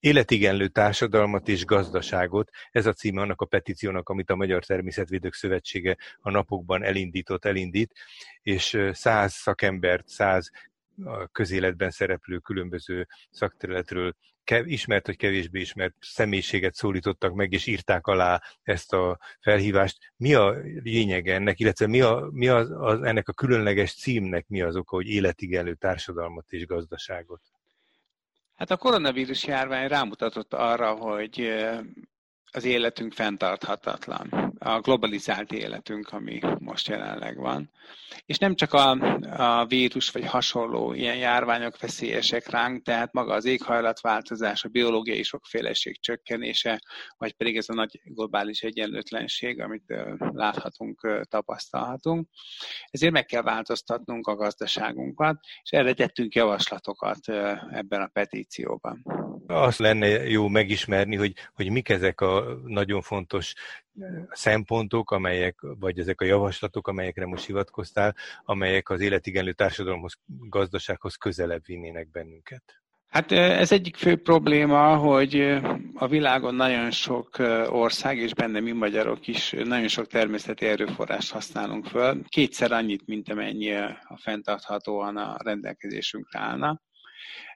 Életigenlő társadalmat és gazdaságot, ez a címe annak a petíciónak, amit a Magyar Természetvédők Szövetsége a napokban elindított, elindít, és száz szakembert, száz közéletben szereplő különböző szakterületről ismert vagy kevésbé ismert személyiséget szólítottak meg, és írták alá ezt a felhívást. Mi a lényege ennek, illetve mi, a, mi az, az, ennek a különleges címnek mi az oka, hogy életigenlő társadalmat és gazdaságot? Hát a koronavírus járvány rámutatott arra, hogy az életünk fenntarthatatlan, a globalizált életünk, ami most jelenleg van. És nem csak a, a vírus vagy hasonló ilyen járványok veszélyesek ránk, tehát maga az éghajlatváltozás, a biológiai sokféleség csökkenése, vagy pedig ez a nagy globális egyenlőtlenség, amit láthatunk, tapasztalhatunk. Ezért meg kell változtatnunk a gazdaságunkat, és erre tettünk javaslatokat ebben a petícióban. Azt lenne jó megismerni, hogy, hogy mik ezek a nagyon fontos szempontok, amelyek, vagy ezek a javaslatok, amelyekre most hivatkoztál, amelyek az életigenlő társadalomhoz, gazdasághoz közelebb vinnének bennünket? Hát ez egyik fő probléma, hogy a világon nagyon sok ország, és benne mi magyarok is, nagyon sok természeti erőforrást használunk föl. Kétszer annyit, mint amennyi a fenntarthatóan a rendelkezésünkre állna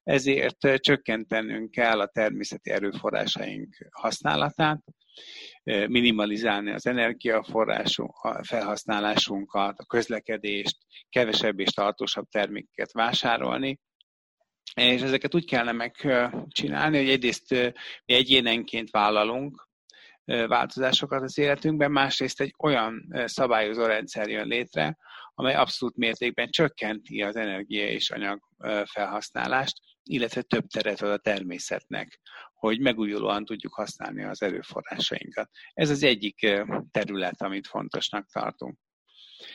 ezért csökkentenünk kell a természeti erőforrásaink használatát, minimalizálni az energiaforrásunk, a felhasználásunkat, a közlekedést, kevesebb és tartósabb termékeket vásárolni, és ezeket úgy kellene megcsinálni, hogy egyrészt mi egyénenként vállalunk változásokat az életünkben, másrészt egy olyan szabályozó rendszer jön létre, amely abszolút mértékben csökkenti az energia és anyag felhasználást, illetve több teret ad a természetnek, hogy megújulóan tudjuk használni az erőforrásainkat. Ez az egyik terület, amit fontosnak tartunk.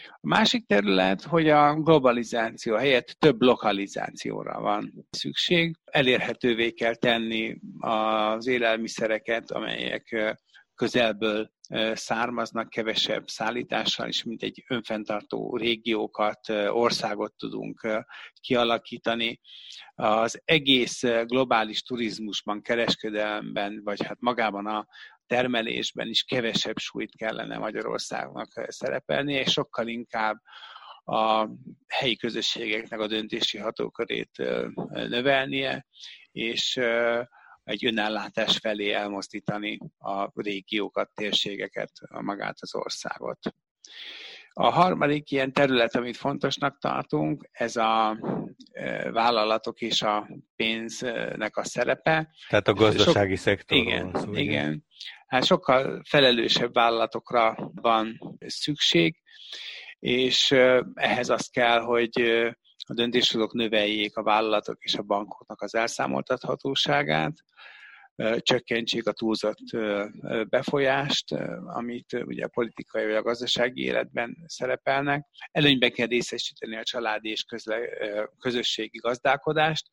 A másik terület, hogy a globalizáció helyett több lokalizációra van szükség. Elérhetővé kell tenni az élelmiszereket, amelyek közelből származnak, kevesebb szállítással, és mint egy önfenntartó régiókat, országot tudunk kialakítani. Az egész globális turizmusban, kereskedelemben, vagy hát magában a termelésben is kevesebb súlyt kellene Magyarországnak szerepelni, és sokkal inkább a helyi közösségeknek a döntési hatókörét növelnie, és egy önellátás felé elmozdítani a régiókat, térségeket, magát az országot. A harmadik ilyen terület, amit fontosnak tartunk, ez a e, vállalatok és a pénznek a szerepe. Tehát a gazdasági Sok, szektor. Igen, szó, igen. Hát sokkal felelősebb vállalatokra van szükség, és e, ehhez az kell, hogy e, a döntéshozók növeljék a vállalatok és a bankoknak az elszámoltathatóságát, csökkentsék a túlzott befolyást, amit ugye a politikai vagy a gazdasági életben szerepelnek. Előnyben kell részesíteni a családi és közösségi gazdálkodást,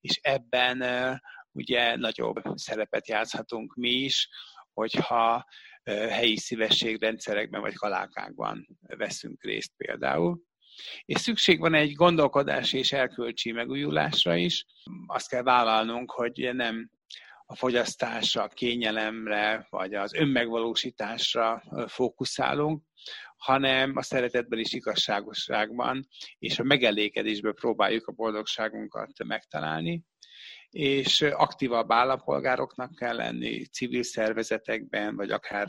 és ebben ugye nagyobb szerepet játszhatunk mi is, hogyha helyi szívességrendszerekben vagy kalákákban veszünk részt például. És szükség van egy gondolkodási és elkölcsi megújulásra is. Azt kell vállalnunk, hogy nem a fogyasztásra, a kényelemre, vagy az önmegvalósításra fókuszálunk, hanem a szeretetben és igazságosságban és a megelégedésben próbáljuk a boldogságunkat megtalálni, és aktívabb állampolgároknak kell lenni, civil szervezetekben, vagy akár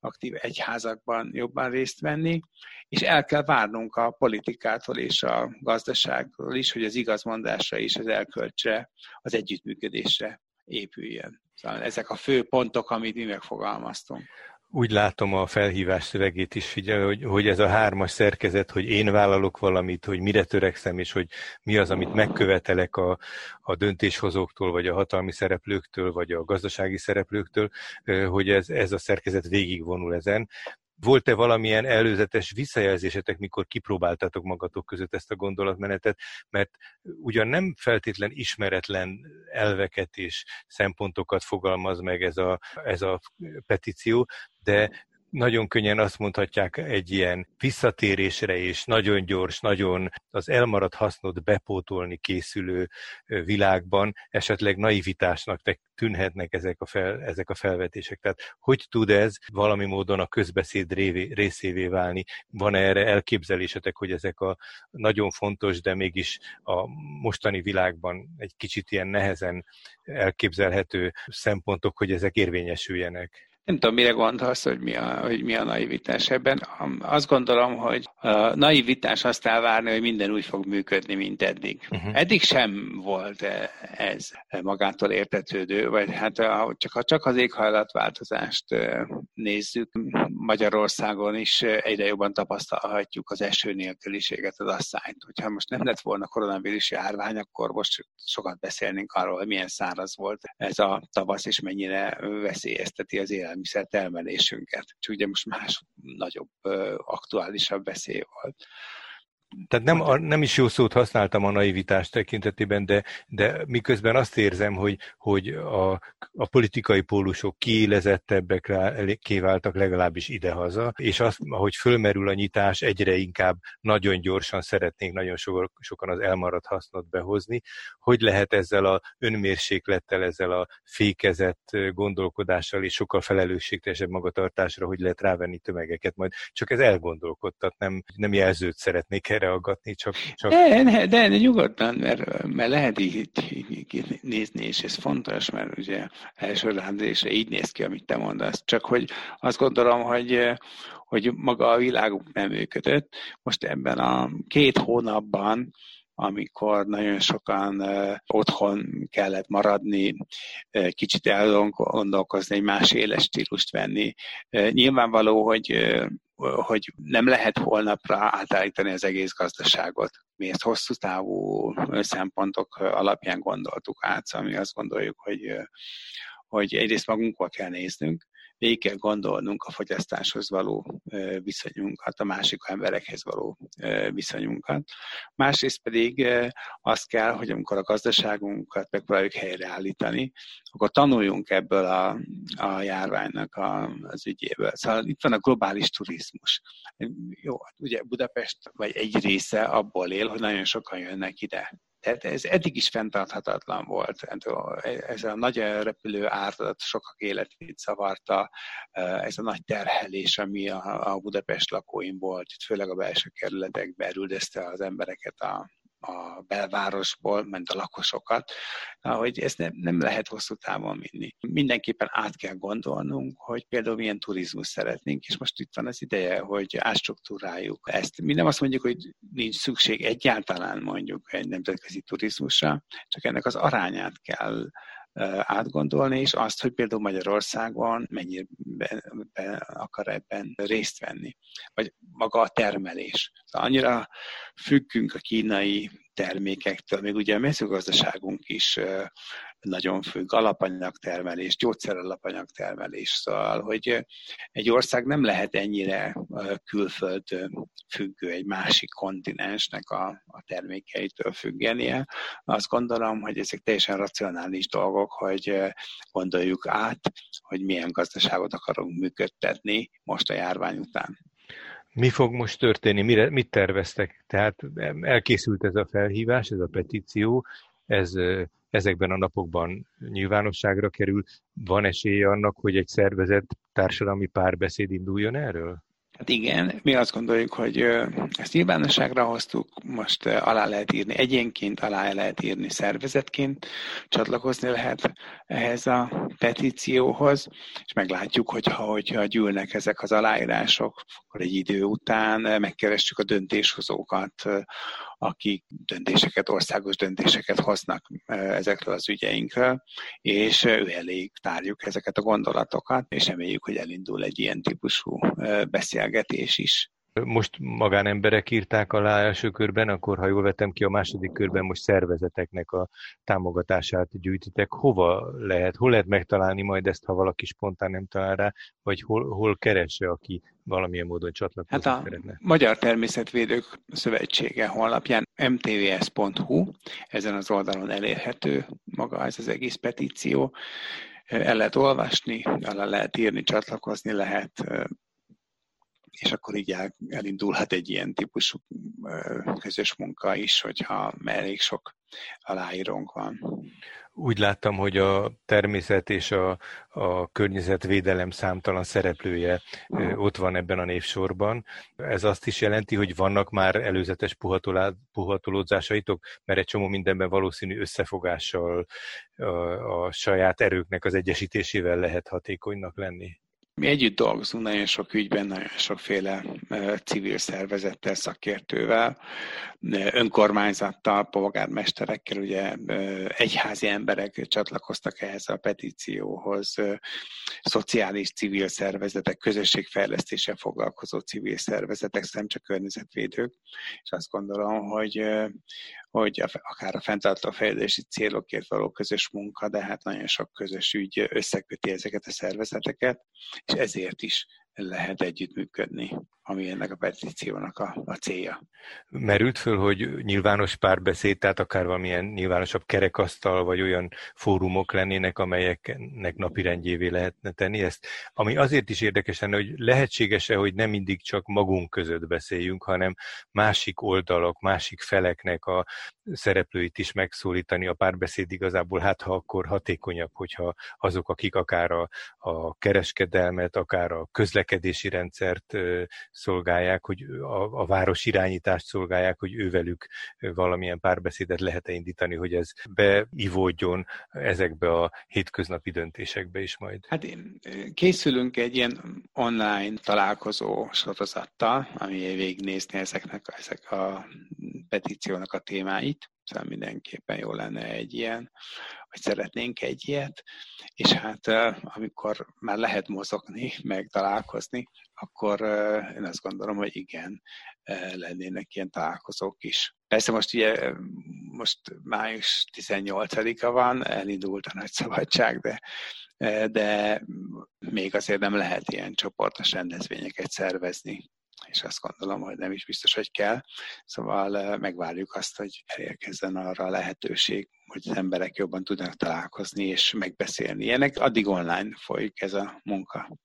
aktív egyházakban jobban részt venni, és el kell várnunk a politikától és a gazdaságtól is, hogy az igazmondásra és az elkölcsre, az együttműködésre épüljön. Szóval ezek a fő pontok, amit mi megfogalmaztunk. Úgy látom a felhívás szövegét is, figyelj, hogy, hogy ez a hármas szerkezet, hogy én vállalok valamit, hogy mire törekszem, és hogy mi az, amit megkövetelek a, a döntéshozóktól, vagy a hatalmi szereplőktől, vagy a gazdasági szereplőktől, hogy ez, ez a szerkezet végigvonul ezen volt-e valamilyen előzetes visszajelzésetek, mikor kipróbáltatok magatok között ezt a gondolatmenetet, mert ugyan nem feltétlen ismeretlen elveket és szempontokat fogalmaz meg ez a, ez a petíció, de nagyon könnyen azt mondhatják egy ilyen visszatérésre és nagyon gyors, nagyon az elmaradt hasznot bepótolni készülő világban esetleg naivitásnak tűnhetnek ezek a, fel, ezek a felvetések. Tehát hogy tud ez valami módon a közbeszéd részévé válni? Van erre elképzelésetek, hogy ezek a nagyon fontos, de mégis a mostani világban egy kicsit ilyen nehezen elképzelhető szempontok, hogy ezek érvényesüljenek? Nem tudom, mire gondolsz, hogy mi, a, hogy mi a naivitás ebben. Azt gondolom, hogy a naivitás azt elvárni, hogy minden úgy fog működni, mint eddig. Uh-huh. Eddig sem volt ez magától értetődő, vagy hát csak, ha csak az éghajlatváltozást nézzük, Magyarországon is egyre jobban tapasztalhatjuk az eső nélküliséget, az asszályt. Hogyha most nem lett volna koronavírus járvány, akkor most sokat beszélnénk arról, hogy milyen száraz volt ez a tavasz, és mennyire veszélyezteti az élelmiszer élelmiszer termelésünket. És ugye most más nagyobb, aktuálisabb veszély volt. Tehát nem, a, nem is jó szót használtam a naivitás tekintetében, de, de miközben azt érzem, hogy, hogy a, a politikai pólusok kiélezettebbek kiváltak legalábbis idehaza, és azt, ahogy fölmerül a nyitás, egyre inkább nagyon gyorsan szeretnénk nagyon so, sokan az elmaradt hasznot behozni. Hogy lehet ezzel a önmérséklettel, ezzel a fékezett gondolkodással és sokkal felelősségteljesebb magatartásra, hogy lehet rávenni tömegeket, majd csak ez elgondolkodtat, nem, nem jelzőt szeretnék reaggatni, csak... csak... De, de, nyugodtan, mert, mert lehet így, így nézni, és ez fontos, mert ugye első rándésre így néz ki, amit te mondasz. Csak hogy azt gondolom, hogy, hogy maga a világunk nem működött. Most ebben a két hónapban amikor nagyon sokan otthon kellett maradni, kicsit elgondolkozni, egy más éles stílust venni. Nyilvánvaló, hogy hogy nem lehet holnapra átállítani az egész gazdaságot. Mi ezt hosszú távú szempontok alapján gondoltuk át, szóval mi azt gondoljuk, hogy, hogy egyrészt magunkba kell néznünk, végig kell gondolnunk a fogyasztáshoz való viszonyunkat, a másik emberekhez való viszonyunkat. Másrészt pedig azt kell, hogy amikor a gazdaságunkat megpróbáljuk helyreállítani, akkor tanuljunk ebből a, a járványnak a, az ügyéből. Szóval itt van a globális turizmus. Jó, hát ugye Budapest vagy egy része abból él, hogy nagyon sokan jönnek ide tehát ez eddig is fenntarthatatlan volt. Ez a nagy repülő áradat sokak életét zavarta, ez a nagy terhelés, ami a, Budapest lakóin volt, főleg a belső kerületekben üldözte az embereket a, a belvárosból, ment a lakosokat, hogy ezt nem, nem lehet hosszú távon vinni. Mindenképpen át kell gondolnunk, hogy például milyen turizmus szeretnénk, és most itt van az ideje, hogy átstruktúráljuk ezt. Mi nem azt mondjuk, hogy nincs szükség egyáltalán mondjuk egy nemzetközi turizmusra, csak ennek az arányát kell átgondolni, és azt, hogy például Magyarországon mennyire akar ebben részt venni. Vagy maga a termelés. Szóval annyira függünk a kínai termékektől, még ugye a mezőgazdaságunk is nagyon függ, alapanyagtermelés, gyógyszeralapanyagtermelés, szóval, hogy egy ország nem lehet ennyire külföld függő, egy másik kontinensnek a, a termékeitől függenie. Azt gondolom, hogy ezek teljesen racionális dolgok, hogy gondoljuk át, hogy milyen gazdaságot akarunk működtetni most a járvány után. Mi fog most történni? Mire, mit terveztek? Tehát elkészült ez a felhívás, ez a petíció, ez ezekben a napokban nyilvánosságra kerül. Van esélye annak, hogy egy szervezet társadalmi párbeszéd induljon erről? Hát igen, mi azt gondoljuk, hogy ezt nyilvánosságra hoztuk, most alá lehet írni egyénként, alá lehet írni szervezetként, csatlakozni lehet ehhez a petícióhoz, és meglátjuk, hogyha, hogyha gyűlnek ezek az aláírások, akkor egy idő után megkeressük a döntéshozókat, akik döntéseket, országos döntéseket hoznak ezekről az ügyeinkről, és ő elég tárjuk ezeket a gondolatokat, és reméljük, hogy elindul egy ilyen típusú beszélgetés is. Most magánemberek írták alá első körben, akkor ha jól vettem ki, a második körben most szervezeteknek a támogatását gyűjtitek. Hova lehet, hol lehet megtalálni majd ezt, ha valaki spontán nem talál rá, vagy hol, hol keresse, aki valamilyen módon csatlakozni hát a szeretne? Magyar Természetvédők Szövetsége honlapján mtvs.hu, ezen az oldalon elérhető maga ez az egész petíció. El lehet olvasni, alá lehet írni, csatlakozni lehet, és akkor így elindulhat egy ilyen típusú közös munka is, hogyha elég sok aláírónk van. Úgy láttam, hogy a természet és a, a környezetvédelem számtalan szereplője ott van ebben a névsorban. Ez azt is jelenti, hogy vannak már előzetes puhatolódzásaitok, mert egy csomó mindenben valószínű összefogással, a, a saját erőknek az egyesítésével lehet hatékonynak lenni. Mi együtt dolgozunk nagyon sok ügyben, nagyon sokféle civil szervezettel, szakértővel, önkormányzattal, polgármesterekkel, ugye egyházi emberek csatlakoztak ehhez a petícióhoz, szociális civil szervezetek, közösségfejlesztéssel foglalkozó civil szervezetek, nem csak környezetvédők, és azt gondolom, hogy, hogy akár a fenntartó fejlődési célokért való közös munka, de hát nagyon sok közös ügy összeköti ezeket a szervezeteket, és ezért is lehet együttműködni, ami ennek a petíciónak a, a célja. Merült föl, hogy nyilvános párbeszéd, tehát akár valamilyen nyilvánosabb kerekasztal, vagy olyan fórumok lennének, amelyeknek napirendjévé lehetne tenni ezt, ami azért is érdekes lenne, hogy lehetséges-e, hogy nem mindig csak magunk között beszéljünk, hanem másik oldalak, másik feleknek a szereplőit is megszólítani a párbeszéd igazából, hát ha akkor hatékonyabb, hogyha azok, akik akár a, a kereskedelmet, akár a közlekedési rendszert szolgálják, hogy a, a város irányítást szolgálják, hogy ővelük valamilyen párbeszédet lehet-e indítani, hogy ez beivódjon ezekbe a hétköznapi döntésekbe is majd. Hát készülünk egy ilyen online találkozó sorozattal, ami végignézni ezeknek, ezek a petíciónak a témáit, szóval mindenképpen jó lenne egy ilyen, vagy szeretnénk egy ilyet, és hát amikor már lehet mozogni, meg találkozni, akkor én azt gondolom, hogy igen, lennének ilyen találkozók is. Persze most ugye, most május 18-a van, elindult a nagy szabadság, de, de még azért nem lehet ilyen csoportos rendezvényeket szervezni és azt gondolom, hogy nem is biztos, hogy kell. Szóval megvárjuk azt, hogy elérkezzen arra a lehetőség, hogy az emberek jobban tudnak találkozni és megbeszélni. Ilyenek addig online folyik ez a munka.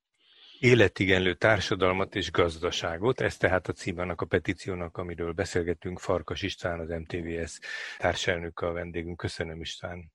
Életigenlő társadalmat és gazdaságot, ez tehát a címának a petíciónak, amiről beszélgetünk Farkas István, az MTVS társelnök a vendégünk. Köszönöm István.